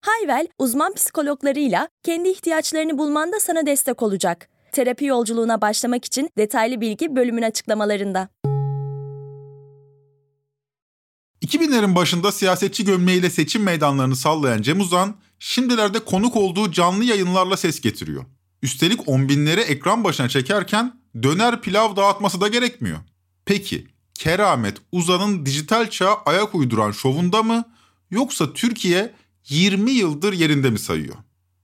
Hayvel, uzman psikologlarıyla kendi ihtiyaçlarını bulmanda sana destek olacak. Terapi yolculuğuna başlamak için detaylı bilgi bölümün açıklamalarında. 2000'lerin başında siyasetçi gömleğiyle seçim meydanlarını sallayan Cem Uzan, şimdilerde konuk olduğu canlı yayınlarla ses getiriyor. Üstelik on binleri ekran başına çekerken döner pilav dağıtması da gerekmiyor. Peki Keramet Uzan'ın dijital çağa ayak uyduran şovunda mı yoksa Türkiye 20 yıldır yerinde mi sayıyor?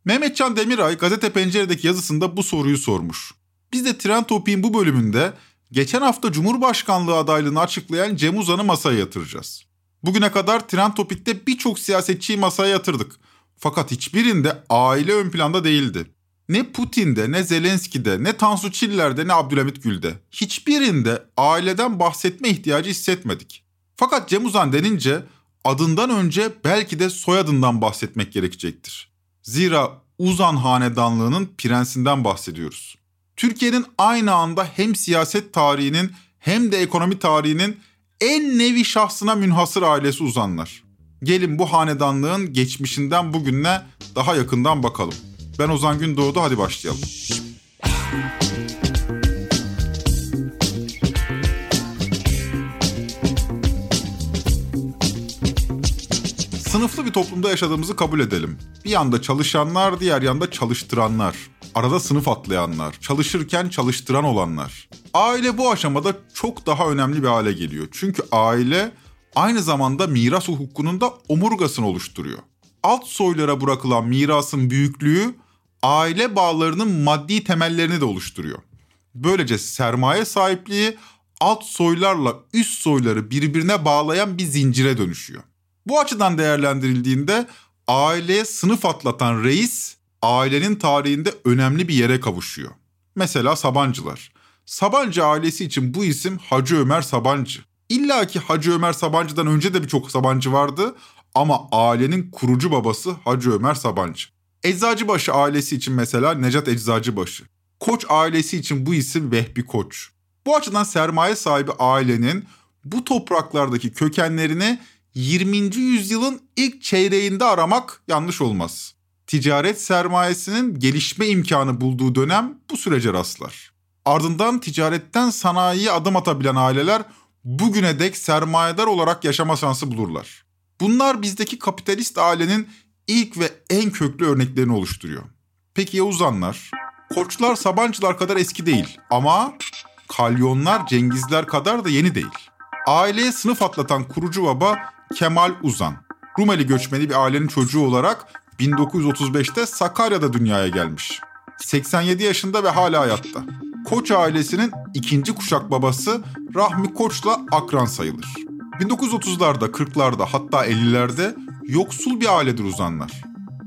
Mehmetcan Demiray Gazete Pencere'deki yazısında bu soruyu sormuş. Biz de Trend Topik'in bu bölümünde geçen hafta Cumhurbaşkanlığı adaylığını açıklayan Cem Uzan'ı masaya yatıracağız. Bugüne kadar Trend Topik'te birçok siyasetçiyi masaya yatırdık. Fakat hiçbirinde aile ön planda değildi. Ne Putin'de, ne Zelenski'de, ne Tansu Çiller'de, ne Abdülhamit Gül'de. Hiçbirinde aileden bahsetme ihtiyacı hissetmedik. Fakat Cem Uzan denince adından önce belki de soyadından bahsetmek gerekecektir. Zira Uzan hanedanlığının prensinden bahsediyoruz. Türkiye'nin aynı anda hem siyaset tarihinin hem de ekonomi tarihinin en nevi şahsına münhasır ailesi Uzanlar. Gelin bu hanedanlığın geçmişinden bugününe daha yakından bakalım. Ben Ozan Gündoğdu hadi başlayalım. Sınıflı bir toplumda yaşadığımızı kabul edelim. Bir yanda çalışanlar, diğer yanda çalıştıranlar. Arada sınıf atlayanlar, çalışırken çalıştıran olanlar. Aile bu aşamada çok daha önemli bir hale geliyor. Çünkü aile aynı zamanda miras hukukunun da omurgasını oluşturuyor. Alt soylara bırakılan mirasın büyüklüğü aile bağlarının maddi temellerini de oluşturuyor. Böylece sermaye sahipliği alt soylarla üst soyları birbirine bağlayan bir zincire dönüşüyor. Bu açıdan değerlendirildiğinde aileye sınıf atlatan reis ailenin tarihinde önemli bir yere kavuşuyor. Mesela Sabancılar. Sabancı ailesi için bu isim Hacı Ömer Sabancı. İlla ki Hacı Ömer Sabancı'dan önce de birçok Sabancı vardı ama ailenin kurucu babası Hacı Ömer Sabancı. Eczacıbaşı ailesi için mesela Necat Eczacıbaşı. Koç ailesi için bu isim Vehbi Koç. Bu açıdan sermaye sahibi ailenin bu topraklardaki kökenlerini 20. yüzyılın ilk çeyreğinde aramak yanlış olmaz. Ticaret sermayesinin gelişme imkanı bulduğu dönem bu sürece rastlar. Ardından ticaretten sanayiye adım atabilen aileler bugüne dek sermayedar olarak yaşama şansı bulurlar. Bunlar bizdeki kapitalist ailenin ilk ve en köklü örneklerini oluşturuyor. Peki ya uzanlar? Koçlar Sabancılar kadar eski değil ama Kalyonlar Cengizler kadar da yeni değil. Aileye sınıf atlatan kurucu baba Kemal Uzan. Rumeli göçmeni bir ailenin çocuğu olarak 1935'te Sakarya'da dünyaya gelmiş. 87 yaşında ve hala hayatta. Koç ailesinin ikinci kuşak babası Rahmi Koç'la akran sayılır. 1930'larda, 40'larda hatta 50'lerde yoksul bir ailedir uzanlar.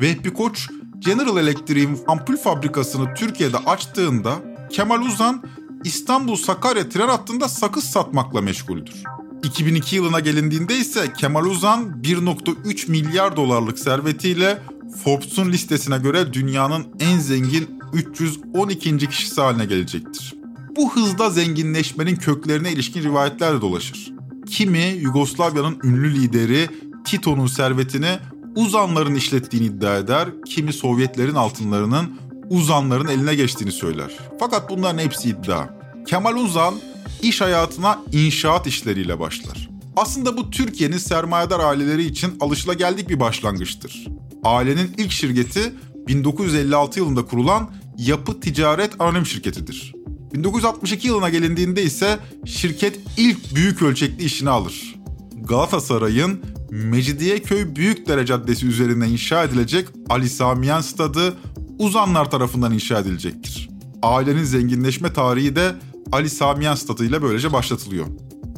Vehbi Koç, General Electric'in ampul fabrikasını Türkiye'de açtığında Kemal Uzan İstanbul Sakarya tren hattında sakız satmakla meşguldür. 2002 yılına gelindiğinde ise Kemal Uzan 1.3 milyar dolarlık servetiyle Forbes'un listesine göre dünyanın en zengin 312. kişisi haline gelecektir. Bu hızda zenginleşmenin köklerine ilişkin rivayetler de dolaşır. Kimi Yugoslavya'nın ünlü lideri Tito'nun servetini Uzanların işlettiğini iddia eder, kimi Sovyetlerin altınlarının Uzanların eline geçtiğini söyler. Fakat bunların hepsi iddia. Kemal Uzan iş hayatına inşaat işleriyle başlar. Aslında bu Türkiye'nin sermayedar aileleri için alışılageldik bir başlangıçtır. Ailenin ilk şirketi 1956 yılında kurulan Yapı Ticaret Anonim Şirketi'dir. 1962 yılına gelindiğinde ise şirket ilk büyük ölçekli işini alır. Galatasaray'ın Mecidiyeköy Büyükdere Caddesi üzerine inşa edilecek Ali Samiyen Stadı uzanlar tarafından inşa edilecektir. Ailenin zenginleşme tarihi de Ali Samiyen Stadı ile böylece başlatılıyor.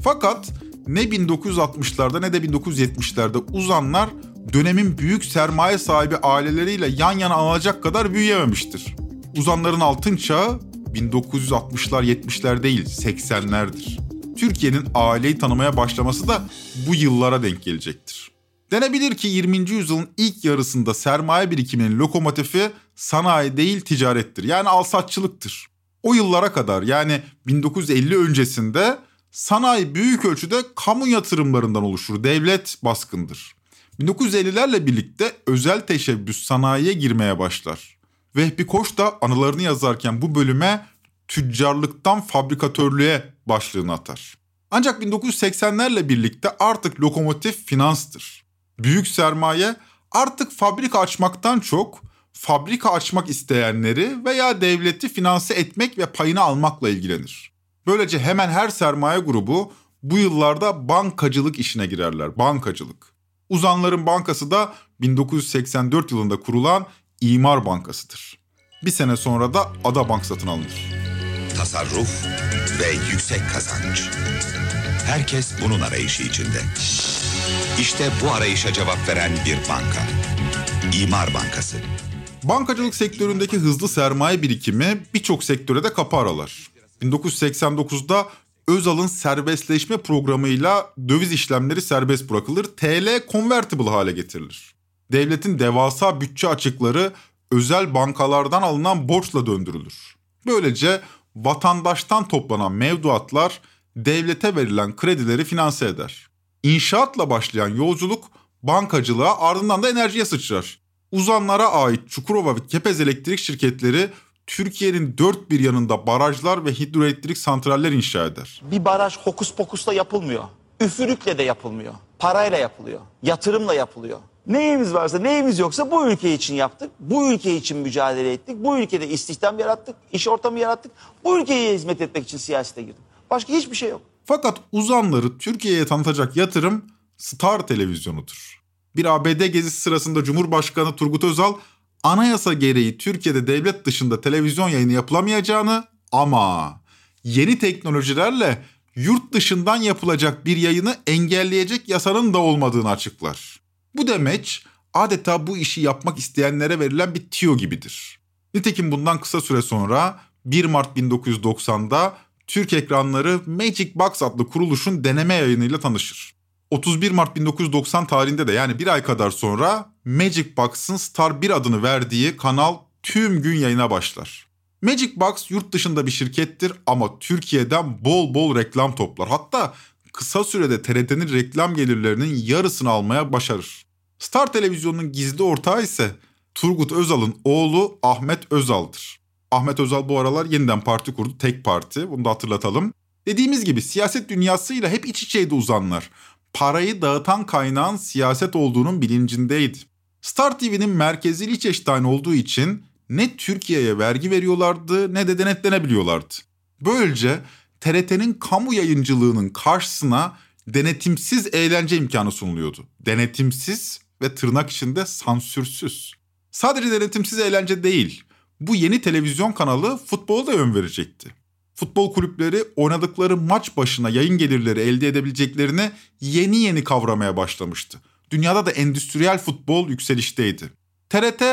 Fakat ne 1960'larda ne de 1970'lerde uzanlar dönemin büyük sermaye sahibi aileleriyle yan yana alacak kadar büyüyememiştir. Uzanların altın çağı 1960'lar 70'ler değil 80'lerdir. Türkiye'nin aileyi tanımaya başlaması da bu yıllara denk gelecektir. Denebilir ki 20. yüzyılın ilk yarısında sermaye birikiminin lokomotifi sanayi değil ticarettir. Yani alsatçılıktır. O yıllara kadar yani 1950 öncesinde sanayi büyük ölçüde kamu yatırımlarından oluşur. Devlet baskındır. 1950'lerle birlikte özel teşebbüs sanayiye girmeye başlar. Vehbi Koç da anılarını yazarken bu bölüme tüccarlıktan fabrikatörlüğe başlığını atar. Ancak 1980'lerle birlikte artık lokomotif finanstır. Büyük sermaye artık fabrika açmaktan çok fabrika açmak isteyenleri veya devleti finanse etmek ve payını almakla ilgilenir. Böylece hemen her sermaye grubu bu yıllarda bankacılık işine girerler. Bankacılık. Uzanların bankası da 1984 yılında kurulan İmar Bankası'dır. Bir sene sonra da Ada Bank satın alınır. Tasarruf ve yüksek kazanç. Herkes bunun arayışı içinde. İşte bu arayışa cevap veren bir banka. İmar Bankası. Bankacılık sektöründeki hızlı sermaye birikimi birçok sektöre de kapı aralar. 1989'da Özal'ın serbestleşme programıyla döviz işlemleri serbest bırakılır, TL convertible hale getirilir. Devletin devasa bütçe açıkları özel bankalardan alınan borçla döndürülür. Böylece vatandaştan toplanan mevduatlar devlete verilen kredileri finanse eder. İnşaatla başlayan yolculuk bankacılığa ardından da enerjiye sıçrar. Uzanlara ait Çukurova ve Kepez elektrik şirketleri Türkiye'nin dört bir yanında barajlar ve hidroelektrik santraller inşa eder. Bir baraj hokus pokusla yapılmıyor. Üfürükle de yapılmıyor. Parayla yapılıyor. Yatırımla yapılıyor. Neyimiz varsa neyimiz yoksa bu ülke için yaptık. Bu ülke için mücadele ettik. Bu ülkede istihdam yarattık. iş ortamı yarattık. Bu ülkeye hizmet etmek için siyasete girdim. Başka hiçbir şey yok. Fakat uzanları Türkiye'ye tanıtacak yatırım Star televizyonudur. Bir ABD gezisi sırasında Cumhurbaşkanı Turgut Özal anayasa gereği Türkiye'de devlet dışında televizyon yayını yapılamayacağını ama yeni teknolojilerle yurt dışından yapılacak bir yayını engelleyecek yasanın da olmadığını açıklar. Bu demeç adeta bu işi yapmak isteyenlere verilen bir tiyo gibidir. Nitekim bundan kısa süre sonra 1 Mart 1990'da Türk ekranları Magic Box adlı kuruluşun deneme yayınıyla tanışır. 31 Mart 1990 tarihinde de yani bir ay kadar sonra Magic Box'ın Star 1 adını verdiği kanal tüm gün yayına başlar. Magic Box yurt dışında bir şirkettir ama Türkiye'den bol bol reklam toplar. Hatta kısa sürede TRT'nin reklam gelirlerinin yarısını almaya başarır. Star Televizyonu'nun gizli ortağı ise Turgut Özal'ın oğlu Ahmet Özal'dır. Ahmet Özal bu aralar yeniden parti kurdu. Tek parti. Bunu da hatırlatalım. Dediğimiz gibi siyaset dünyasıyla hep iç içeydi uzanlar. Parayı dağıtan kaynağın siyaset olduğunun bilincindeydi. Star TV'nin merkezi Liechtenstein olduğu için ne Türkiye'ye vergi veriyorlardı ne de denetlenebiliyorlardı. Böylece TRT'nin kamu yayıncılığının karşısına denetimsiz eğlence imkanı sunuluyordu. Denetimsiz ve tırnak içinde sansürsüz. Sadece denetimsiz eğlence değil, bu yeni televizyon kanalı futbola da yön verecekti. Futbol kulüpleri oynadıkları maç başına yayın gelirleri elde edebileceklerini yeni yeni kavramaya başlamıştı. Dünyada da endüstriyel futbol yükselişteydi. TRT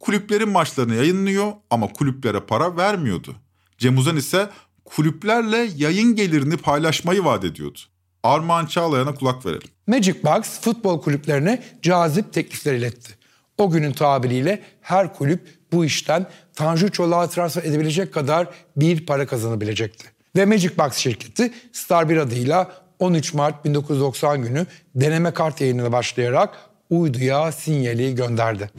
kulüplerin maçlarını yayınlıyor ama kulüplere para vermiyordu. Cem Uzan ise kulüplerle yayın gelirini paylaşmayı vaat ediyordu. Armağan Çağlayan'a kulak verelim. Magic Box futbol kulüplerine cazip teklifler iletti. O günün tabiriyle her kulüp bu işten Tanju Çolak'a transfer edebilecek kadar bir para kazanabilecekti. Ve Magic Box şirketi Star 1 adıyla 13 Mart 1990 günü deneme kart yayınına başlayarak uyduya sinyali gönderdi.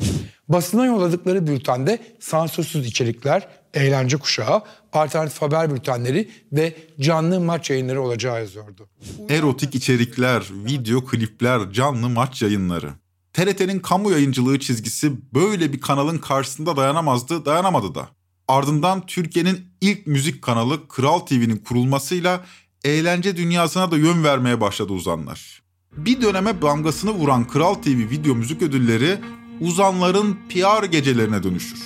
Basına yolladıkları bültende sansürsüz içerikler, eğlence kuşağı, alternatif haber bültenleri ve canlı maç yayınları olacağı yazıyordu. Erotik içerikler, video klipler, canlı maç yayınları. TRT'nin kamu yayıncılığı çizgisi böyle bir kanalın karşısında dayanamazdı, dayanamadı da. Ardından Türkiye'nin ilk müzik kanalı Kral TV'nin kurulmasıyla eğlence dünyasına da yön vermeye başladı uzanlar. Bir döneme damgasını vuran Kral TV video müzik ödülleri uzanların PR gecelerine dönüşür.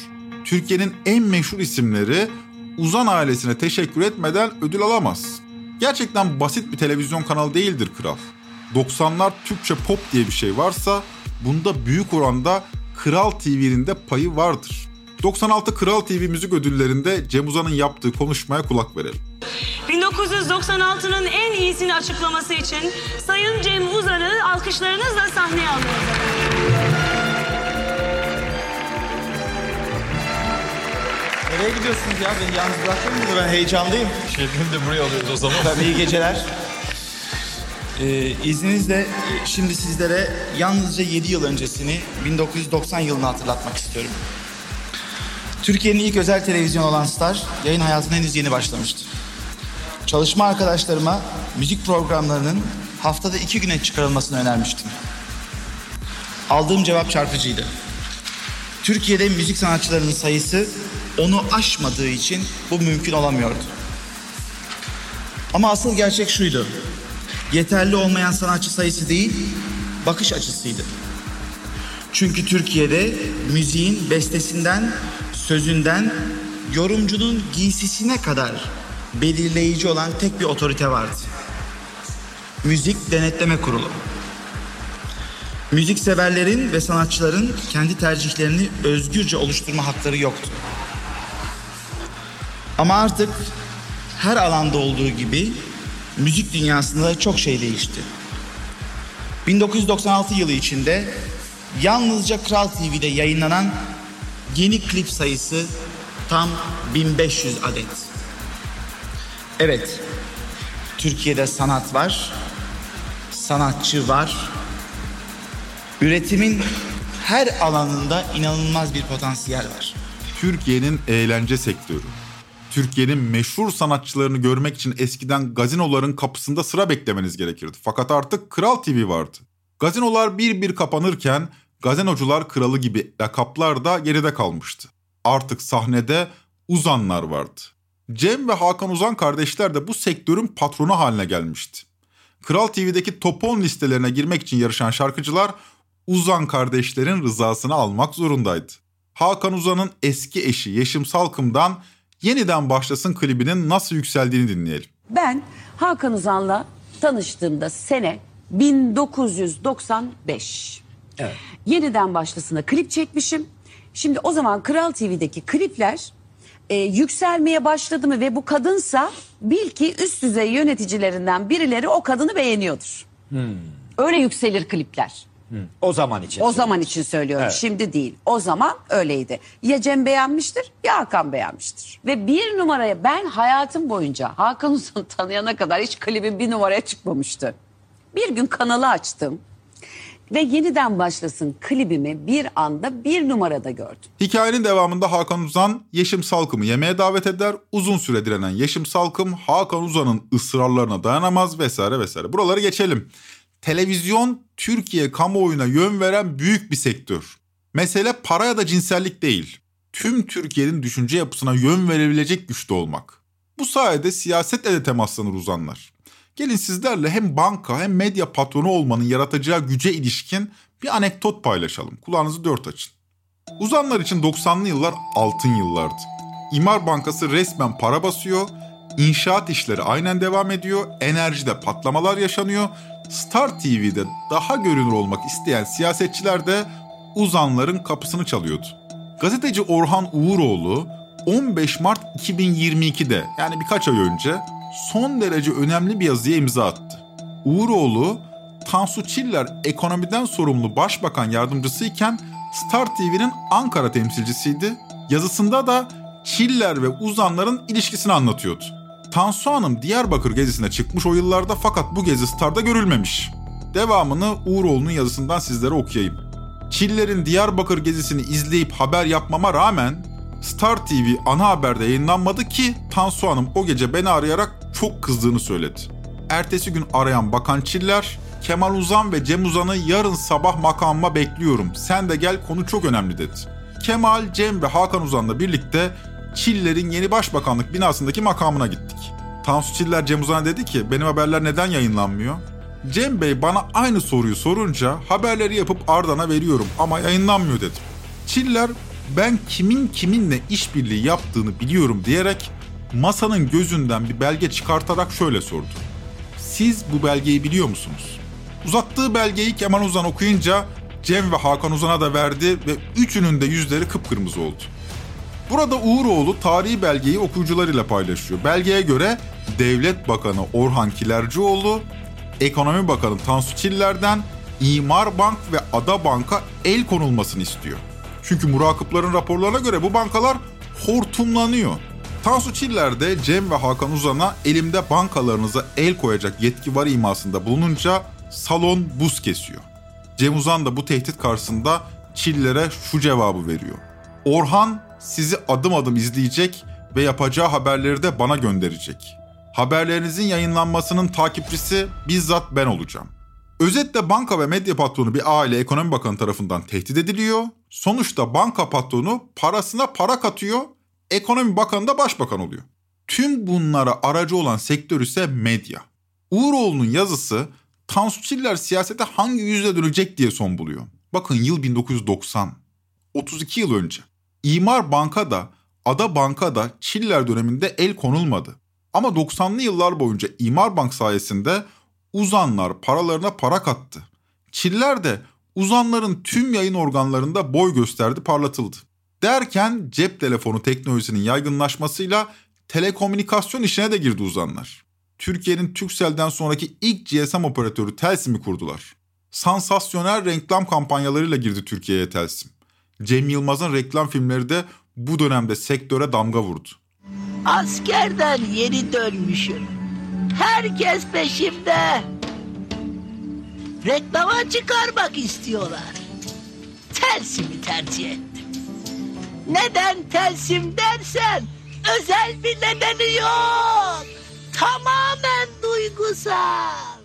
Türkiye'nin en meşhur isimleri uzan ailesine teşekkür etmeden ödül alamaz. Gerçekten basit bir televizyon kanalı değildir Kral. 90'lar Türkçe pop diye bir şey varsa bunda büyük oranda Kral TV'nin de payı vardır. 96 Kral TV Müzik Ödülleri'nde Cem Uzan'ın yaptığı konuşmaya kulak verelim. 1996'nın en iyisini açıklaması için Sayın Cem Uzan'ı alkışlarınızla sahneye alıyoruz. Nereye gidiyorsunuz ya? Beni yalnız bırakmayın burada. Ben heyecanlıyım. Şebnem de buraya alıyoruz o zaman. Tabii iyi geceler. Ee, izninizle e, şimdi sizlere yalnızca 7 yıl öncesini 1990 yılını hatırlatmak istiyorum. Türkiye'nin ilk özel televizyonu olan Star yayın hayatına henüz yeni başlamıştı. Çalışma arkadaşlarıma müzik programlarının haftada iki güne çıkarılmasını önermiştim. Aldığım cevap çarpıcıydı. Türkiye'de müzik sanatçılarının sayısı onu aşmadığı için bu mümkün olamıyordu. Ama asıl gerçek şuydu. Yeterli olmayan sanatçı sayısı değil, bakış açısıydı. Çünkü Türkiye'de müziğin bestesinden, sözünden, yorumcunun giysisine kadar belirleyici olan tek bir otorite vardı. Müzik Denetleme Kurulu. Müzik severlerin ve sanatçıların kendi tercihlerini özgürce oluşturma hakları yoktu. Ama artık her alanda olduğu gibi müzik dünyasında da çok şey değişti. 1996 yılı içinde yalnızca Kral TV'de yayınlanan yeni klip sayısı tam 1500 adet. Evet, Türkiye'de sanat var, sanatçı var. Üretimin her alanında inanılmaz bir potansiyel var. Türkiye'nin eğlence sektörü. Türkiye'nin meşhur sanatçılarını görmek için eskiden gazinoların kapısında sıra beklemeniz gerekirdi. Fakat artık Kral TV vardı. Gazinolar bir bir kapanırken gazinocular kralı gibi lakaplar da geride kalmıştı. Artık sahnede uzanlar vardı. Cem ve Hakan Uzan kardeşler de bu sektörün patronu haline gelmişti. Kral TV'deki top 10 listelerine girmek için yarışan şarkıcılar Uzan kardeşlerin rızasını almak zorundaydı. Hakan Uzan'ın eski eşi Yeşim Salkım'dan yeniden başlasın klibinin nasıl yükseldiğini dinleyelim. Ben Hakan Uzan'la tanıştığımda sene 1995. Evet. Yeniden başlasına klip çekmişim. Şimdi o zaman Kral TV'deki klipler e, yükselmeye başladı mı ve bu kadınsa bil ki üst düzey yöneticilerinden birileri o kadını beğeniyordur. Öyle yükselir klipler. O zaman için. O zaman için söylüyorum. Evet. Şimdi değil. O zaman öyleydi. Ya Cem beğenmiştir ya Hakan beğenmiştir. Ve bir numaraya ben hayatım boyunca Hakan Uzan'ı tanıyana kadar hiç klibim bir numaraya çıkmamıştı. Bir gün kanalı açtım. Ve yeniden başlasın klibimi bir anda bir numarada gördüm. Hikayenin devamında Hakan Uzan Yeşim Salkım'ı yemeğe davet eder. Uzun süre direnen Yeşim Salkım Hakan Uzan'ın ısrarlarına dayanamaz vesaire vesaire. Buraları geçelim. Televizyon Türkiye kamuoyuna yön veren büyük bir sektör. Mesele para ya da cinsellik değil. Tüm Türkiye'nin düşünce yapısına yön verebilecek güçte olmak. Bu sayede siyasetle de temaslanır uzanlar. Gelin sizlerle hem banka hem medya patronu olmanın yaratacağı güce ilişkin bir anekdot paylaşalım. Kulağınızı dört açın. Uzanlar için 90'lı yıllar altın yıllardı. İmar Bankası resmen para basıyor, inşaat işleri aynen devam ediyor, enerjide patlamalar yaşanıyor. Star TV'de daha görünür olmak isteyen siyasetçiler de uzanların kapısını çalıyordu. Gazeteci Orhan Uğuroğlu 15 Mart 2022'de yani birkaç ay önce son derece önemli bir yazıya imza attı. Uğuroğlu Tansu Çiller ekonomiden sorumlu başbakan yardımcısıyken Star TV'nin Ankara temsilcisiydi. Yazısında da Çiller ve uzanların ilişkisini anlatıyordu. Tansu Hanım Diyarbakır gezisine çıkmış o yıllarda fakat bu gezi Star'da görülmemiş. Devamını Uğuroğlu'nun yazısından sizlere okuyayım. Çiller'in Diyarbakır gezisini izleyip haber yapmama rağmen Star TV ana haberde yayınlanmadı ki Tansu Hanım o gece beni arayarak çok kızdığını söyledi. Ertesi gün arayan Bakan Çiller, Kemal Uzan ve Cem Uzan'ı yarın sabah makamıma bekliyorum. Sen de gel konu çok önemli dedi. Kemal, Cem ve Hakan Uzan'la birlikte Çiller'in yeni başbakanlık binasındaki makamına gittik. Tansu Çiller Cem Uzan'a dedi ki benim haberler neden yayınlanmıyor? Cem Bey bana aynı soruyu sorunca haberleri yapıp Ardan'a veriyorum ama yayınlanmıyor dedim. Çiller ben kimin kiminle işbirliği yaptığını biliyorum diyerek masanın gözünden bir belge çıkartarak şöyle sordu. Siz bu belgeyi biliyor musunuz? Uzattığı belgeyi Kemal Uzan okuyunca Cem ve Hakan Uzan'a da verdi ve üçünün de yüzleri kıpkırmızı oldu. Burada Uğuroğlu tarihi belgeyi okuyucularıyla paylaşıyor. Belgeye göre Devlet Bakanı Orhan Kilercioğlu, Ekonomi Bakanı Tansu Çiller'den İmar Bank ve Ada Bank'a el konulmasını istiyor. Çünkü murakıpların raporlarına göre bu bankalar hortumlanıyor. Tansu Çiller de Cem ve Hakan Uzan'a elimde bankalarınıza el koyacak yetki var imasında bulununca salon buz kesiyor. Cem Uzan da bu tehdit karşısında Çiller'e şu cevabı veriyor. Orhan sizi adım adım izleyecek ve yapacağı haberleri de bana gönderecek. Haberlerinizin yayınlanmasının takipçisi bizzat ben olacağım. Özetle banka ve medya patronu bir aile ekonomi bakanı tarafından tehdit ediliyor. Sonuçta banka patronu parasına para katıyor, ekonomi bakanı da başbakan oluyor. Tüm bunlara aracı olan sektör ise medya. Uğuroğlu'nun yazısı Tansu Çiller siyasete hangi yüzle dönecek diye son buluyor. Bakın yıl 1990. 32 yıl önce. İmar Banka da Ada Banka da Çiller döneminde el konulmadı. Ama 90'lı yıllar boyunca İmar Bank sayesinde uzanlar paralarına para kattı. Çiller de uzanların tüm yayın organlarında boy gösterdi parlatıldı. Derken cep telefonu teknolojisinin yaygınlaşmasıyla telekomünikasyon işine de girdi uzanlar. Türkiye'nin Turkcell'den sonraki ilk GSM operatörü Telsim'i kurdular. Sansasyonel reklam kampanyalarıyla girdi Türkiye'ye Telsim. Cem Yılmaz'ın reklam filmleri de bu dönemde sektöre damga vurdu. Askerden yeni dönmüşüm. Herkes peşimde. Reklama çıkarmak istiyorlar. Telsimi tercih ettim. Neden telsim dersen özel bir nedeni yok. Tamamen duygusal.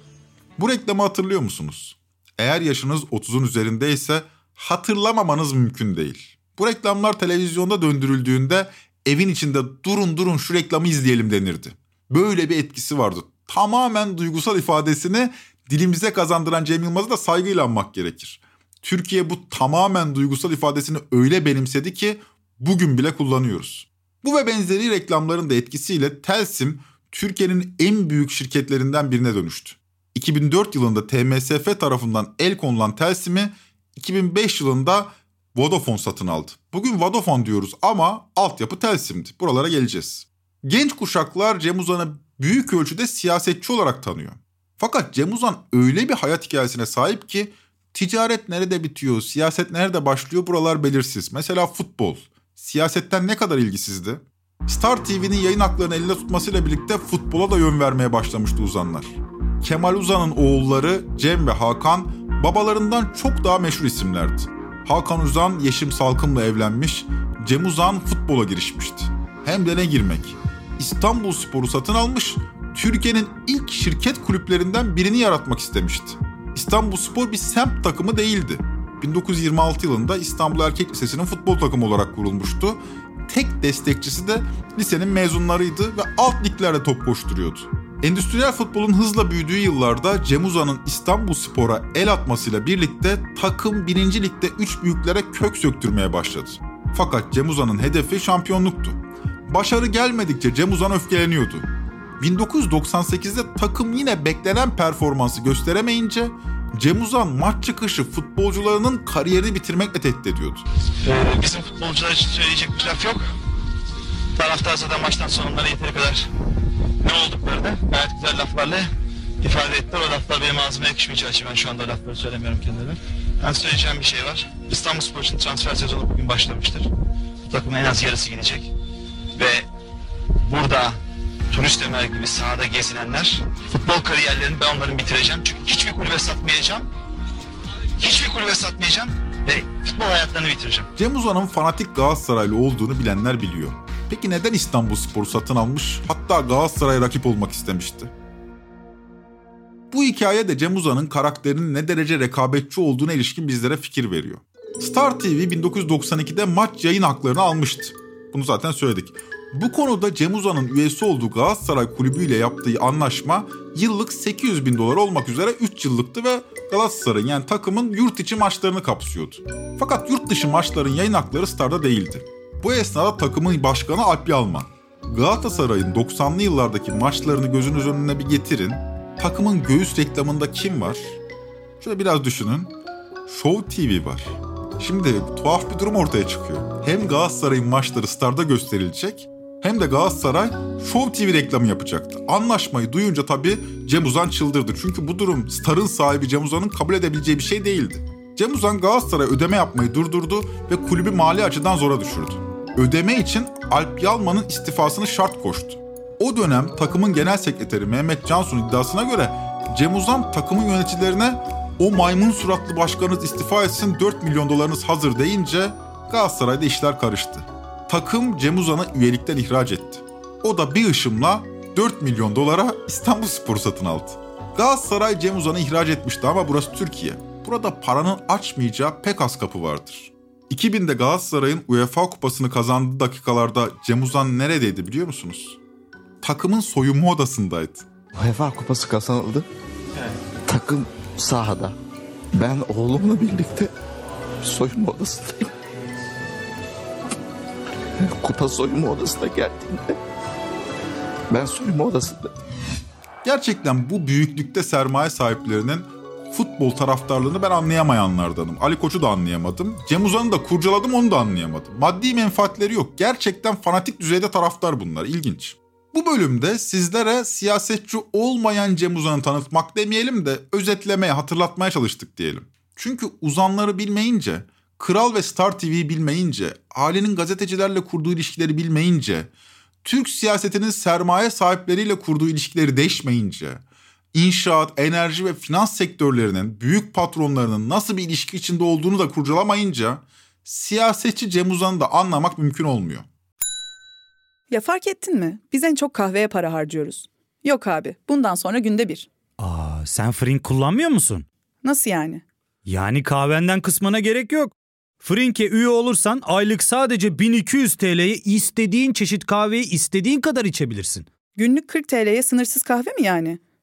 Bu reklamı hatırlıyor musunuz? Eğer yaşınız 30'un üzerindeyse hatırlamamanız mümkün değil. Bu reklamlar televizyonda döndürüldüğünde evin içinde durun durun şu reklamı izleyelim denirdi. Böyle bir etkisi vardı. Tamamen duygusal ifadesini dilimize kazandıran Cem Yılmaz'ı da saygıyla anmak gerekir. Türkiye bu tamamen duygusal ifadesini öyle benimsedi ki bugün bile kullanıyoruz. Bu ve benzeri reklamların da etkisiyle Telsim Türkiye'nin en büyük şirketlerinden birine dönüştü. 2004 yılında TMSF tarafından el konulan Telsim'i 2005 yılında Vodafone satın aldı. Bugün Vodafone diyoruz ama altyapı Telsim'di. Buralara geleceğiz. Genç kuşaklar Cem Uzan'ı büyük ölçüde siyasetçi olarak tanıyor. Fakat Cem Uzan öyle bir hayat hikayesine sahip ki ticaret nerede bitiyor, siyaset nerede başlıyor buralar belirsiz. Mesela futbol. Siyasetten ne kadar ilgisizdi? Star TV'nin yayın haklarını elinde tutmasıyla birlikte futbola da yön vermeye başlamıştı Uzanlar. Kemal Uzan'ın oğulları Cem ve Hakan babalarından çok daha meşhur isimlerdi. Hakan Uzan Yeşim Salkım'la evlenmiş, Cem Uzan futbola girişmişti. Hem de ne girmek. İstanbul Spor'u satın almış, Türkiye'nin ilk şirket kulüplerinden birini yaratmak istemişti. İstanbul Spor bir semt takımı değildi. 1926 yılında İstanbul Erkek Lisesi'nin futbol takımı olarak kurulmuştu. Tek destekçisi de lisenin mezunlarıydı ve alt liglerde top koşturuyordu. Endüstriyel futbolun hızla büyüdüğü yıllarda Cem Uzan'ın İstanbul Spor'a el atmasıyla birlikte takım 1. Lig'de 3 büyüklere kök söktürmeye başladı. Fakat Cem Uzan'ın hedefi şampiyonluktu. Başarı gelmedikçe Cem Uzan öfkeleniyordu. 1998'de takım yine beklenen performansı gösteremeyince Cem Uzan maç çıkışı futbolcularının kariyerini bitirmekle tehdit ediyordu. Bizim futbolcular için söyleyecek bir laf yok. Taraftar zaten maçtan sonra onlara yeteri kadar ne olduklarını gayet güzel laflarla ifade ettiler. O laflar benim ağzıma yakışmayacağı için ben şu anda lafları söylemiyorum kendilerine. Ben söyleyeceğim bir şey var. İstanbul Spor için transfer sezonu bugün başlamıştır. Bu takımın en az yarısı gidecek. Ve burada turist Ömer gibi sahada gezinenler futbol kariyerlerini ben onların bitireceğim. Çünkü hiçbir kulübe satmayacağım. Hiçbir kulübe satmayacağım ve futbol hayatlarını bitireceğim. Cem Uzan'ın fanatik Galatasaraylı olduğunu bilenler biliyor. Peki neden İstanbul Spor'u satın almış hatta Galatasaray'a rakip olmak istemişti? Bu hikaye de Cem Uzan'ın karakterinin ne derece rekabetçi olduğuna ilişkin bizlere fikir veriyor. Star TV 1992'de maç yayın haklarını almıştı. Bunu zaten söyledik. Bu konuda Cem Uzan'ın üyesi olduğu Galatasaray Kulübü ile yaptığı anlaşma yıllık 800 bin dolar olmak üzere 3 yıllıktı ve Galatasaray'ın yani takımın yurt içi maçlarını kapsıyordu. Fakat yurt dışı maçların yayın hakları Star'da değildi. Bu esnada takımın başkanı Alp Yalman. Galatasaray'ın 90'lı yıllardaki maçlarını gözünüz önüne bir getirin. Takımın göğüs reklamında kim var? Şöyle biraz düşünün. Show TV var. Şimdi tuhaf bir durum ortaya çıkıyor. Hem Galatasaray'ın maçları Star'da gösterilecek hem de Galatasaray Show TV reklamı yapacaktı. Anlaşmayı duyunca tabii Cem Uzan çıldırdı. Çünkü bu durum Star'ın sahibi Cem Uzan'ın kabul edebileceği bir şey değildi. Cem Uzan Galatasaray ödeme yapmayı durdurdu ve kulübü mali açıdan zora düşürdü. Ödeme için Alp Yalman'ın istifasını şart koştu. O dönem takımın genel sekreteri Mehmet Cansu'nun iddiasına göre Cem Uzan takımın yöneticilerine o maymun suratlı başkanınız istifa etsin 4 milyon dolarınız hazır deyince Galatasaray'da işler karıştı. Takım Cem Uzan'ı üyelikten ihraç etti. O da bir ışımla 4 milyon dolara İstanbul Sporu satın aldı. Galatasaray Cem Uzan'ı ihraç etmişti ama burası Türkiye. Burada paranın açmayacağı pek az kapı vardır. 2000'de Galatasaray'ın UEFA kupasını kazandığı dakikalarda Cem Uzan neredeydi biliyor musunuz? Takımın soyunma odasındaydı. UEFA kupası kazanıldı. Takım sahada. Ben oğlumla birlikte soyunma odasındayım. Kupa soyunma odasına geldiğinde ben soyunma odasında. Gerçekten bu büyüklükte sermaye sahiplerinin futbol taraftarlığını ben anlayamayanlardanım. Ali Koç'u da anlayamadım. Cem Uzan'ı da kurcaladım onu da anlayamadım. Maddi menfaatleri yok. Gerçekten fanatik düzeyde taraftar bunlar. İlginç. Bu bölümde sizlere siyasetçi olmayan Cem Uzan'ı tanıtmak demeyelim de özetlemeye, hatırlatmaya çalıştık diyelim. Çünkü uzanları bilmeyince, Kral ve Star TV'yi bilmeyince, ailenin gazetecilerle kurduğu ilişkileri bilmeyince, Türk siyasetinin sermaye sahipleriyle kurduğu ilişkileri deşmeyince, inşaat, enerji ve finans sektörlerinin büyük patronlarının nasıl bir ilişki içinde olduğunu da kurcalamayınca siyasetçi Cem Uzan'ı da anlamak mümkün olmuyor. Ya fark ettin mi? Biz en çok kahveye para harcıyoruz. Yok abi, bundan sonra günde bir. Aa, sen Frink kullanmıyor musun? Nasıl yani? Yani kahvenden kısmına gerek yok. Frink'e üye olursan aylık sadece 1200 TL'ye istediğin çeşit kahveyi istediğin kadar içebilirsin. Günlük 40 TL'ye sınırsız kahve mi yani?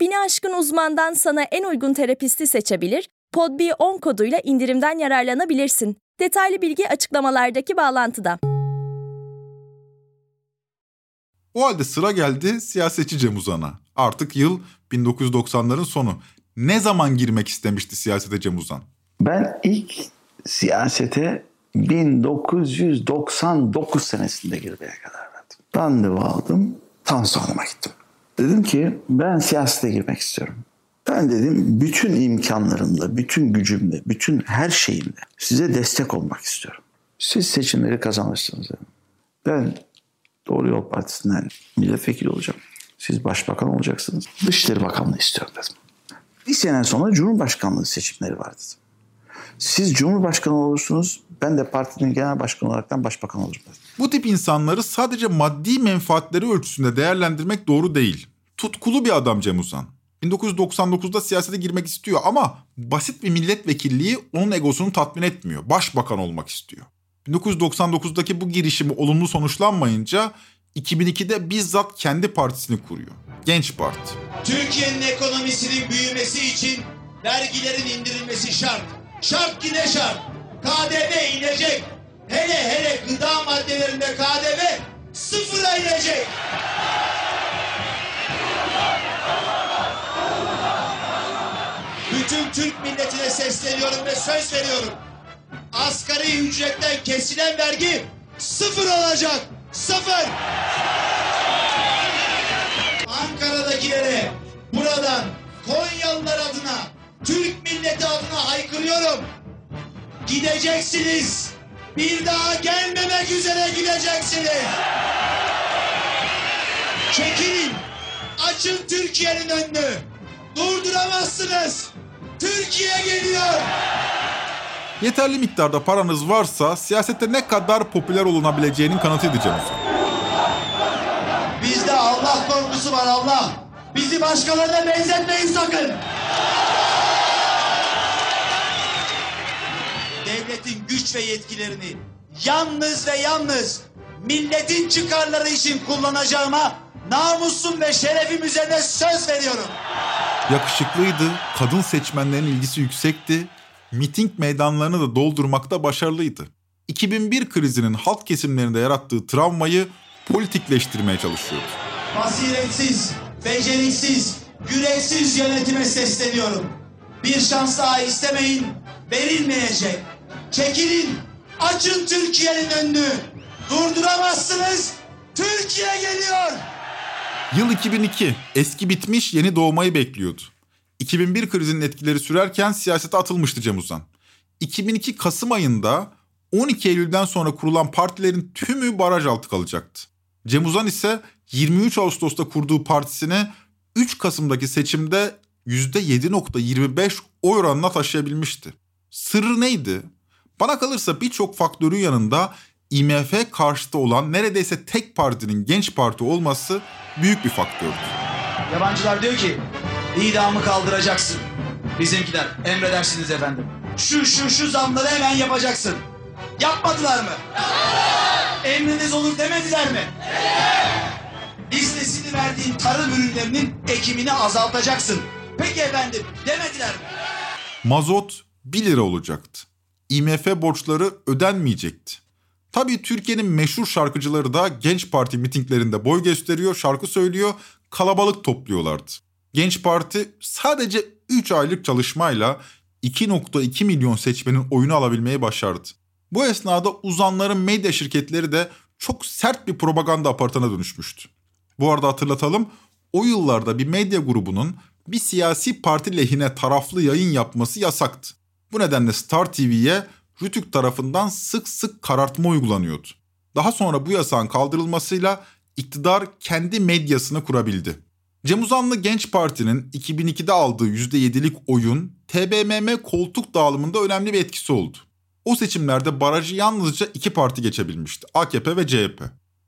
Bini aşkın uzmandan sana en uygun terapisti seçebilir, podb10 koduyla indirimden yararlanabilirsin. Detaylı bilgi açıklamalardaki bağlantıda. O halde sıra geldi siyasetçi Cem Uzan'a. Artık yıl 1990'ların sonu. Ne zaman girmek istemişti siyasete Cem Uzan? Ben ilk siyasete 1999 senesinde girmeye karar verdim. Randevu aldım, Tansu Hanım'a gittim. Dedim ki ben siyasete girmek istiyorum. Ben dedim bütün imkanlarımla, bütün gücümle, bütün her şeyimle size destek olmak istiyorum. Siz seçimleri kazanırsınız dedim. Ben Doğru Yol Partisi'nden milletvekili olacağım. Siz başbakan olacaksınız. Dışişleri Bakanlığı istiyorum dedim. Bir sene sonra Cumhurbaşkanlığı seçimleri var dedim. Siz Cumhurbaşkanı olursunuz, ben de partinin genel başkanı olaraktan başbakan olurum dedim. Bu tip insanları sadece maddi menfaatleri ölçüsünde değerlendirmek doğru değil. Tutkulu bir adam Cem Uzan. 1999'da siyasete girmek istiyor ama basit bir milletvekilliği onun egosunu tatmin etmiyor. Başbakan olmak istiyor. 1999'daki bu girişimi olumlu sonuçlanmayınca 2002'de bizzat kendi partisini kuruyor. Genç Parti. Türkiye'nin ekonomisinin büyümesi için vergilerin indirilmesi şart. Şart ki ne şart? KDV inecek. Hele hele gıda maddelerinde KDV sıfıra inecek. Bütün Türk milletine sesleniyorum ve söz veriyorum. Asgari ücretten kesilen vergi sıfır olacak. Sıfır. Ankara'dakilere buradan Konyalılar adına, Türk milleti adına haykırıyorum. Gideceksiniz. Bir daha gelmemek üzere gideceksiniz. Çekilin. Açın Türkiye'nin önünü. Durduramazsınız. Türkiye geliyor. Yeterli miktarda paranız varsa siyasette ne kadar popüler olunabileceğinin kanıtıydı Uzan. Bizde Allah korkusu var Allah. Bizi başkalarına benzetmeyin sakın. Devletin güç ve yetkilerini yalnız ve yalnız milletin çıkarları için kullanacağıma namusum ve şerefim üzerine söz veriyorum. Yakışıklıydı, kadın seçmenlerin ilgisi yüksekti, miting meydanlarını da doldurmakta başarılıydı. 2001 krizinin halk kesimlerinde yarattığı travmayı politikleştirmeye çalışıyordu. Basiretsiz, beceriksiz, yüreksiz yönetime sesleniyorum. Bir şans daha istemeyin, verilmeyecek. Çekilin, açın Türkiye'nin önünü. Durduramazsınız, Türkiye geliyor. Yıl 2002. Eski bitmiş yeni doğmayı bekliyordu. 2001 krizinin etkileri sürerken siyasete atılmıştı Cem Uzan. 2002 Kasım ayında 12 Eylül'den sonra kurulan partilerin tümü baraj altı kalacaktı. Cem Uzan ise 23 Ağustos'ta kurduğu partisini 3 Kasım'daki seçimde %7.25 oy oranına taşıyabilmişti. Sırrı neydi? Bana kalırsa birçok faktörün yanında IMF karşıtı olan neredeyse tek partinin genç parti olması büyük bir faktördü. Yabancılar diyor ki idamı kaldıracaksın. Bizimkiler emredersiniz efendim. Şu şu şu zamları hemen yapacaksın. Yapmadılar mı? Emriniz olur demediler mi? Listesini verdiğin tarım ürünlerinin ekimini azaltacaksın. Peki efendim demediler mi? Mazot 1 lira olacaktı. IMF borçları ödenmeyecekti. Tabii Türkiye'nin meşhur şarkıcıları da Genç Parti mitinglerinde boy gösteriyor, şarkı söylüyor, kalabalık topluyorlardı. Genç Parti sadece 3 aylık çalışmayla 2.2 milyon seçmenin oyunu alabilmeyi başardı. Bu esnada uzanların medya şirketleri de çok sert bir propaganda aparatına dönüşmüştü. Bu arada hatırlatalım, o yıllarda bir medya grubunun bir siyasi parti lehine taraflı yayın yapması yasaktı. Bu nedenle Star TV'ye Rütük tarafından sık sık karartma uygulanıyordu. Daha sonra bu yasağın kaldırılmasıyla iktidar kendi medyasını kurabildi. Cem Uzanlı Genç Parti'nin 2002'de aldığı %7'lik oyun TBMM koltuk dağılımında önemli bir etkisi oldu. O seçimlerde barajı yalnızca iki parti geçebilmişti. AKP ve CHP.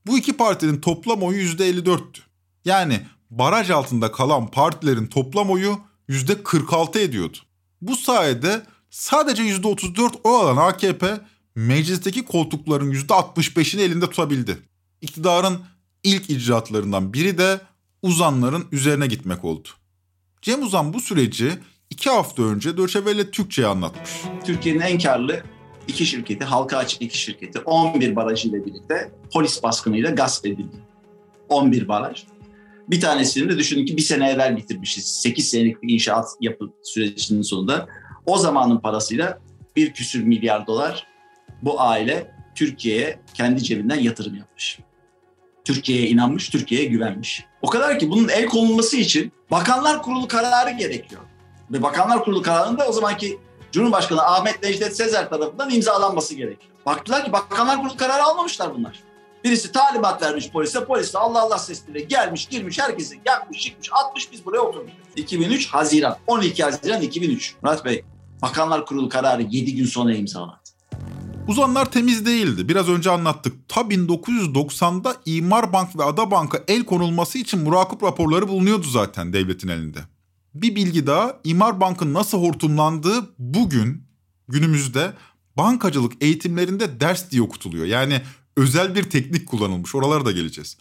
Bu iki partinin toplam oyu %54'tü. Yani baraj altında kalan partilerin toplam oyu %46 ediyordu. Bu sayede sadece %34 oy alan AKP meclisteki koltukların %65'ini elinde tutabildi. İktidarın ilk icraatlarından biri de uzanların üzerine gitmek oldu. Cem Uzan bu süreci iki hafta önce Deutsche Welle Türkçe'ye anlatmış. Türkiye'nin en karlı iki şirketi, halka açık iki şirketi 11 baraj ile birlikte polis baskınıyla gasp edildi. 11 baraj. Bir tanesini de düşünün ki bir sene evvel bitirmişiz. 8 senelik bir inşaat yapı sürecinin sonunda. O zamanın parasıyla bir küsür milyar dolar bu aile Türkiye'ye kendi cebinden yatırım yapmış. Türkiye'ye inanmış, Türkiye'ye güvenmiş. O kadar ki bunun el konulması için Bakanlar Kurulu kararı gerekiyor. Ve Bakanlar Kurulu kararında o zamanki Cumhurbaşkanı Ahmet Necdet Sezer tarafından imzalanması gerekiyor. Baktılar ki Bakanlar Kurulu kararı almamışlar bunlar. Birisi talimat vermiş polise, polis de Allah Allah sesiyle gelmiş, girmiş, herkesi yapmış, çıkmış, atmış, biz buraya oturmuş. 2003 Haziran, 12 Haziran 2003. Murat Bey, Bakanlar Kurulu kararı 7 gün sonra imzalandı. Uzanlar temiz değildi. Biraz önce anlattık. Ta 1990'da İmar Bank ve Ada Bank'a el konulması için murakip raporları bulunuyordu zaten devletin elinde. Bir bilgi daha İmar Bank'ın nasıl hortumlandığı bugün günümüzde bankacılık eğitimlerinde ders diye okutuluyor. Yani özel bir teknik kullanılmış. Oralara da geleceğiz.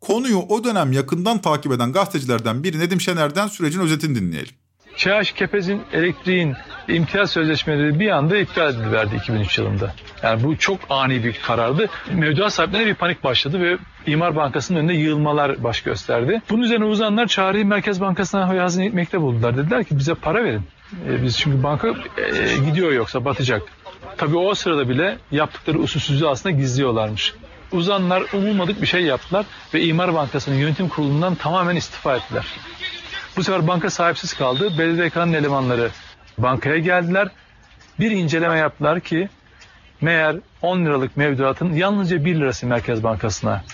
Konuyu o dönem yakından takip eden gazetecilerden biri Nedim Şener'den sürecin özetini dinleyelim. ÇH Kepez'in elektriğin imtiyaz sözleşmeleri bir anda iptal edildi 2003 yılında. Yani bu çok ani bir karardı. Mevduat sahiplerine bir panik başladı ve İmar Bankası'nın önünde yığılmalar baş gösterdi. Bunun üzerine uzanlar çağrıyı Merkez Bankası'na hazine etmekte buldular. Dediler ki bize para verin. E, biz çünkü banka e, gidiyor yoksa batacak. Tabii o sırada bile yaptıkları usulsüzlüğü aslında gizliyorlarmış. Uzanlar umulmadık bir şey yaptılar ve İmar Bankası'nın yönetim kurulundan tamamen istifa ettiler. Bu sefer banka sahipsiz kaldı. BDDK'nın elemanları bankaya geldiler. Bir inceleme yaptılar ki meğer 10 liralık mevduatın yalnızca 1 lirası Merkez Bankası'na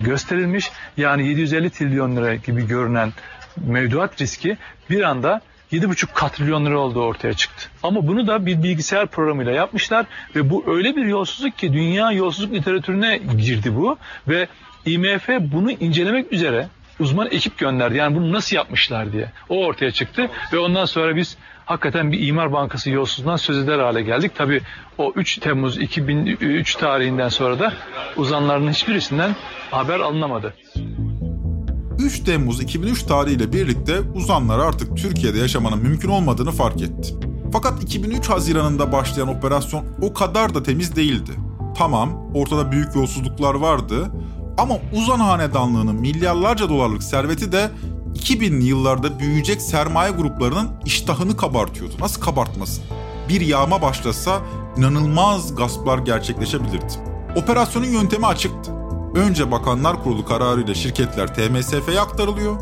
gösterilmiş. Yani 750 trilyon lira gibi görünen mevduat riski bir anda 7,5 katrilyon lira olduğu ortaya çıktı. Ama bunu da bir bilgisayar programıyla yapmışlar ve bu öyle bir yolsuzluk ki dünya yolsuzluk literatürüne girdi bu ve IMF bunu incelemek üzere uzman ekip gönderdi. Yani bunu nasıl yapmışlar diye. O ortaya çıktı ve ondan sonra biz hakikaten bir imar bankası yolsuzluğundan söz eder hale geldik. Tabii o 3 Temmuz 2003 tarihinden sonra da uzanların hiçbirisinden haber alınamadı. 3 Temmuz 2003 tarihiyle birlikte uzanlar artık Türkiye'de yaşamanın mümkün olmadığını fark etti. Fakat 2003 Haziran'ında başlayan operasyon o kadar da temiz değildi. Tamam, ortada büyük yolsuzluklar vardı ama Uzan Hanedanlığı'nın milyarlarca dolarlık serveti de 2000'li yıllarda büyüyecek sermaye gruplarının iştahını kabartıyordu. Nasıl kabartmasın? Bir yağma başlasa inanılmaz gasplar gerçekleşebilirdi. Operasyonun yöntemi açıktı. Önce Bakanlar Kurulu kararıyla şirketler TMSF'ye aktarılıyor.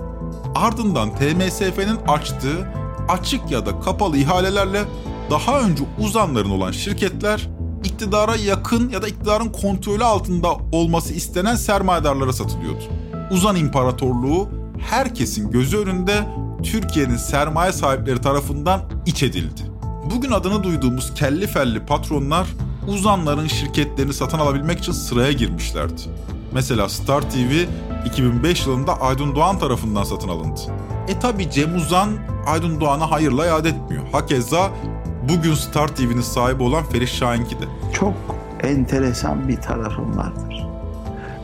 Ardından TMSF'nin açtığı açık ya da kapalı ihalelerle daha önce uzanların olan şirketler iktidara yakın ya da iktidarın kontrolü altında olması istenen sermayedarlara satılıyordu. Uzan İmparatorluğu herkesin gözü önünde Türkiye'nin sermaye sahipleri tarafından iç edildi. Bugün adını duyduğumuz kelli felli patronlar uzanların şirketlerini satın alabilmek için sıraya girmişlerdi. Mesela Star TV 2005 yılında Aydın Doğan tarafından satın alındı. E tabi Cem Uzan Aydın Doğan'a hayırla yad etmiyor. Hakeza bugün Star TV'nin sahibi olan Ferit Şahinki de. Çok enteresan bir tarafım vardır.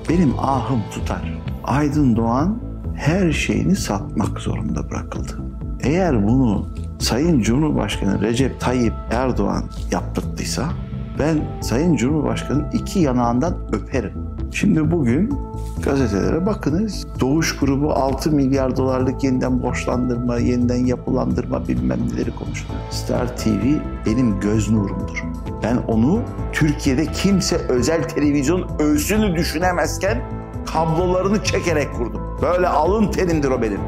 Benim ahım tutar. Aydın Doğan her şeyini satmak zorunda bırakıldı. Eğer bunu Sayın Cumhurbaşkanı Recep Tayyip Erdoğan yaptırdıysa ben Sayın Cumhurbaşkanı'nın iki yanağından öperim. Şimdi bugün gazetelere bakınız. Doğuş grubu 6 milyar dolarlık yeniden borçlandırma, yeniden yapılandırma bilmem neleri konuşuyor. Star TV benim göz nurumdur. Ben onu Türkiye'de kimse özel televizyon ölsünü düşünemezken kablolarını çekerek kurdum. Böyle alın terimdir o benim.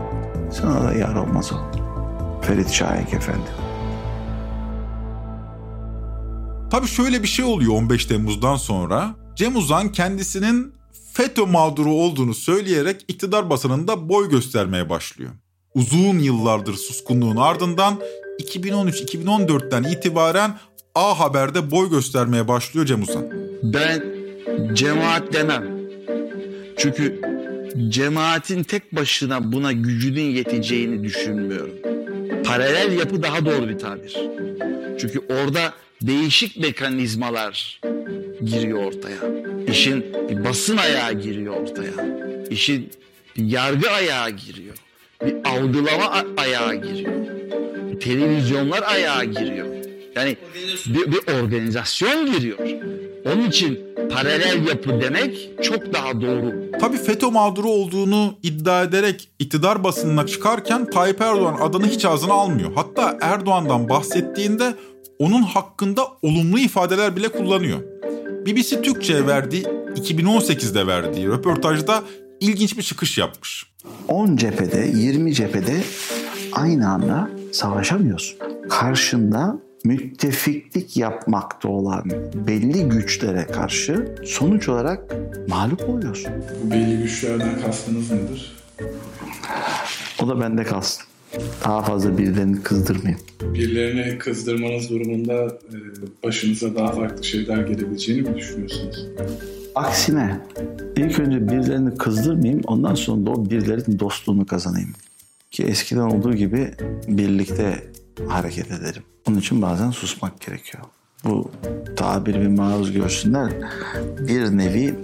Sana da yar olmaz o. Ferit Şahik Efendi. Tabii şöyle bir şey oluyor 15 Temmuz'dan sonra. Cem Uzan kendisinin FETÖ mağduru olduğunu söyleyerek iktidar basınında boy göstermeye başlıyor. Uzun yıllardır suskunluğun ardından 2013-2014'ten itibaren A Haber'de boy göstermeye başlıyor Cem Uzan. Ben cemaat demem. Çünkü cemaatin tek başına buna gücünün yeteceğini düşünmüyorum. Paralel yapı daha doğru bir tabir. Çünkü orada değişik mekanizmalar giriyor ortaya. İşin basın ayağı giriyor ortaya. İşin yargı ayağı giriyor. Bir algılama ayağı giriyor. Televizyonlar ayağı giriyor. Yani bir, bir organizasyon giriyor. Onun için paralel yapı demek çok daha doğru. Tabii FETÖ mağduru olduğunu iddia ederek iktidar basınına çıkarken Tayyip Erdoğan adını hiç ağzına almıyor. Hatta Erdoğan'dan bahsettiğinde onun hakkında olumlu ifadeler bile kullanıyor. BBC Türkçe'ye verdiği 2018'de verdiği röportajda ilginç bir çıkış yapmış. 10 cephede, 20 cephede aynı anda savaşamıyorsun. Karşında müttefiklik yapmakta olan belli güçlere karşı sonuç olarak mağlup oluyorsun. Bu belli güçlerden kastınız nedir? O da bende kalsın. Daha fazla birilerini kızdırmayayım. Birilerini kızdırmanız durumunda e, başınıza daha farklı şeyler gelebileceğini mi düşünüyorsunuz? Aksine ilk önce birilerini kızdırmayayım ondan sonra da o birilerinin dostluğunu kazanayım. Ki eskiden olduğu gibi birlikte hareket edelim. Onun için bazen susmak gerekiyor. Bu tabiri bir maruz görsünler. Bir nevi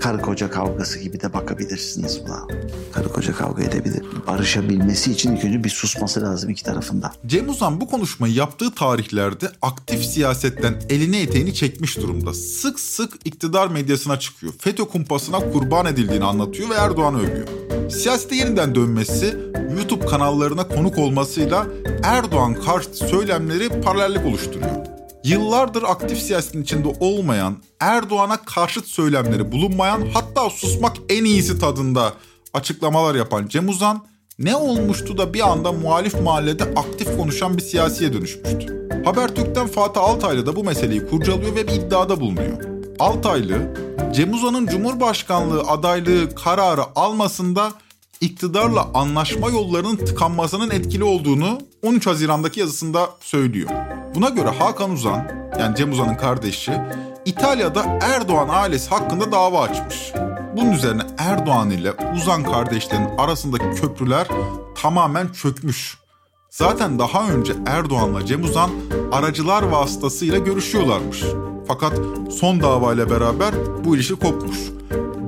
karı koca kavgası gibi de bakabilirsiniz buna. Karı koca kavga edebilir. Barışabilmesi için ilk önce bir susması lazım iki tarafında. Cem Uzan bu konuşmayı yaptığı tarihlerde aktif siyasetten elini eteğini çekmiş durumda. Sık sık iktidar medyasına çıkıyor. FETÖ kumpasına kurban edildiğini anlatıyor ve Erdoğan'ı övüyor. Siyasete yeniden dönmesi, YouTube kanallarına konuk olmasıyla Erdoğan karşıtı söylemleri paralellik oluşturuyor. Yıllardır aktif siyasetin içinde olmayan, Erdoğan'a karşıt söylemleri bulunmayan, hatta susmak en iyisi tadında açıklamalar yapan Cem Uzan, ne olmuştu da bir anda muhalif mahallede aktif konuşan bir siyasiye dönüşmüştü. Habertürk'ten Fatih Altaylı da bu meseleyi kurcalıyor ve bir iddiada bulunuyor. Altaylı, Cem Uzan'ın Cumhurbaşkanlığı adaylığı kararı almasında iktidarla anlaşma yollarının tıkanmasının etkili olduğunu 13 Haziran'daki yazısında söylüyor. Buna göre Hakan Uzan, yani Cem Uzan'ın kardeşi, İtalya'da Erdoğan ailesi hakkında dava açmış. Bunun üzerine Erdoğan ile Uzan kardeşlerin arasındaki köprüler tamamen çökmüş. Zaten daha önce Erdoğan'la Cem Uzan aracılar vasıtasıyla görüşüyorlarmış. Fakat son davayla beraber bu ilişki kopmuş.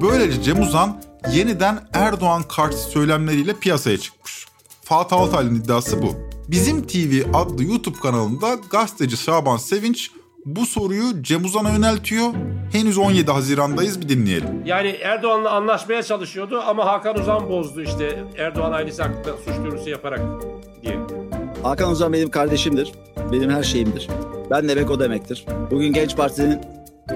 Böylece Cem Uzan yeniden Erdoğan karşı söylemleriyle piyasaya çıkmış. Fatih Altaylı'nın iddiası bu. Bizim TV adlı YouTube kanalında gazeteci Şaban Sevinç bu soruyu Cem Uzan'a yöneltiyor. Henüz 17 Haziran'dayız bir dinleyelim. Yani Erdoğan'la anlaşmaya çalışıyordu ama Hakan Uzan bozdu işte Erdoğan ailesi hakkında suç duyurusu yaparak diye. Hakan Uzan benim kardeşimdir. Benim her şeyimdir. Ben demek o demektir. Bugün Genç Parti'nin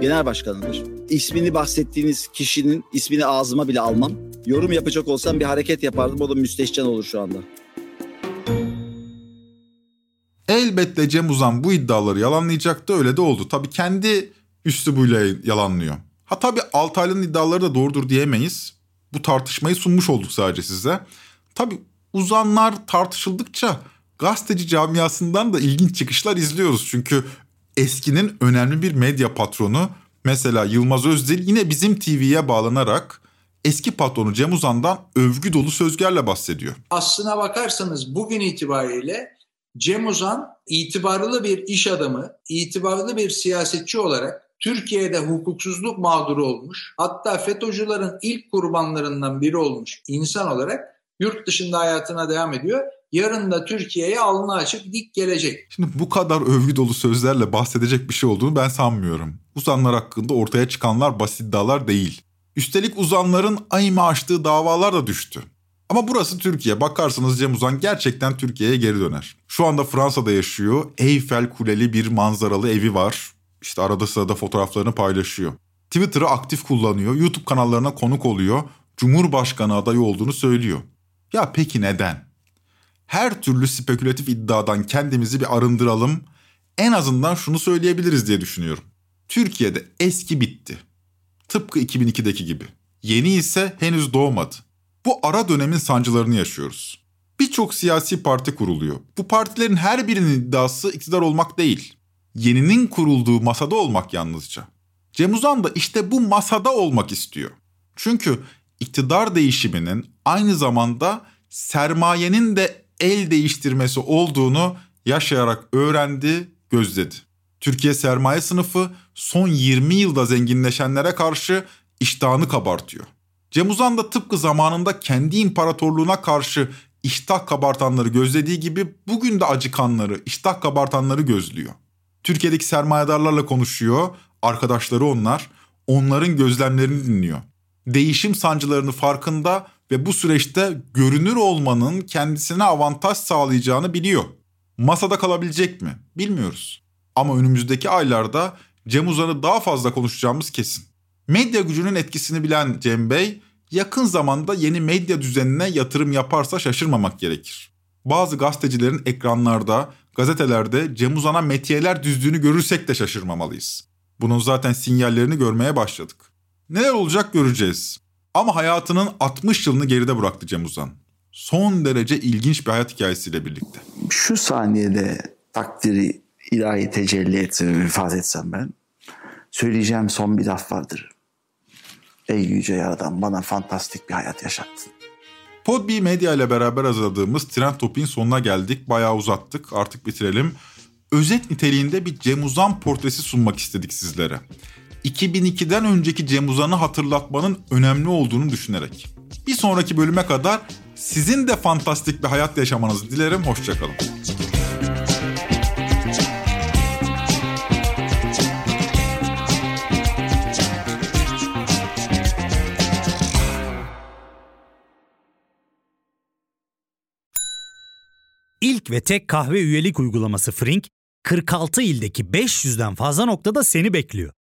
genel başkanıdır. İsmini bahsettiğiniz kişinin ismini ağzıma bile almam. Yorum yapacak olsam bir hareket yapardım. O da müstehcen olur şu anda. Elbette Cem Uzan bu iddiaları yalanlayacaktı öyle de oldu. Tabii kendi üslubuyla yalanlıyor. Ha tabii Altaylı'nın iddiaları da doğrudur diyemeyiz. Bu tartışmayı sunmuş olduk sadece size. Tabii uzanlar tartışıldıkça gazeteci camiasından da ilginç çıkışlar izliyoruz. Çünkü eskinin önemli bir medya patronu mesela Yılmaz Özdil yine bizim TV'ye bağlanarak eski patronu Cem Uzan'dan övgü dolu sözlerle bahsediyor. Aslına bakarsanız bugün itibariyle Cem Uzan itibarlı bir iş adamı, itibarlı bir siyasetçi olarak Türkiye'de hukuksuzluk mağduru olmuş, hatta FETÖ'cülerin ilk kurbanlarından biri olmuş insan olarak yurt dışında hayatına devam ediyor. Yarın da Türkiye'ye alnı açık dik gelecek. Şimdi bu kadar övgü dolu sözlerle bahsedecek bir şey olduğunu ben sanmıyorum. Uzanlar hakkında ortaya çıkanlar basit iddialar değil. Üstelik uzanların ayımı açtığı davalar da düştü. Ama burası Türkiye. Bakarsanız Cem Uzan gerçekten Türkiye'ye geri döner. Şu anda Fransa'da yaşıyor. Eyfel Kuleli bir manzaralı evi var. İşte arada sırada fotoğraflarını paylaşıyor. Twitter'ı aktif kullanıyor. YouTube kanallarına konuk oluyor. Cumhurbaşkanı adayı olduğunu söylüyor. Ya peki neden? Her türlü spekülatif iddiadan kendimizi bir arındıralım. En azından şunu söyleyebiliriz diye düşünüyorum. Türkiye'de eski bitti. Tıpkı 2002'deki gibi. Yeni ise henüz doğmadı. Bu ara dönemin sancılarını yaşıyoruz. Birçok siyasi parti kuruluyor. Bu partilerin her birinin iddiası iktidar olmak değil. Yeninin kurulduğu masada olmak yalnızca. Cem Uzan da işte bu masada olmak istiyor. Çünkü iktidar değişiminin aynı zamanda sermayenin de el değiştirmesi olduğunu yaşayarak öğrendi, gözledi. Türkiye sermaye sınıfı son 20 yılda zenginleşenlere karşı iştahını kabartıyor. Cem Uzan da tıpkı zamanında kendi imparatorluğuna karşı iştah kabartanları gözlediği gibi bugün de acıkanları, iştah kabartanları gözlüyor. Türkiye'deki sermayedarlarla konuşuyor, arkadaşları onlar, onların gözlemlerini dinliyor. Değişim sancılarını farkında ve bu süreçte görünür olmanın kendisine avantaj sağlayacağını biliyor. Masada kalabilecek mi? Bilmiyoruz. Ama önümüzdeki aylarda Cem Uzan'ı daha fazla konuşacağımız kesin. Medya gücünün etkisini bilen Cem Bey, yakın zamanda yeni medya düzenine yatırım yaparsa şaşırmamak gerekir. Bazı gazetecilerin ekranlarda, gazetelerde Cem Uzan'a metiyeler düzdüğünü görürsek de şaşırmamalıyız. Bunun zaten sinyallerini görmeye başladık. Neler olacak göreceğiz. Ama hayatının 60 yılını geride bıraktı Cem Uzan. Son derece ilginç bir hayat hikayesiyle birlikte. Şu saniyede takdiri ilahi tecelli etse ifade etsem ben söyleyeceğim son bir laf vardır. Ey yüce yaradan bana fantastik bir hayat yaşattın. Podbi Medya ile beraber hazırladığımız Trend Topik'in sonuna geldik. Bayağı uzattık. Artık bitirelim. Özet niteliğinde bir Cem Uzan portresi sunmak istedik sizlere. 2002'den önceki Cem Uzan'ı hatırlatmanın önemli olduğunu düşünerek. Bir sonraki bölüme kadar sizin de fantastik bir hayat yaşamanızı dilerim. Hoşçakalın. İlk ve tek kahve üyelik uygulaması Frink, 46 ildeki 500'den fazla noktada seni bekliyor.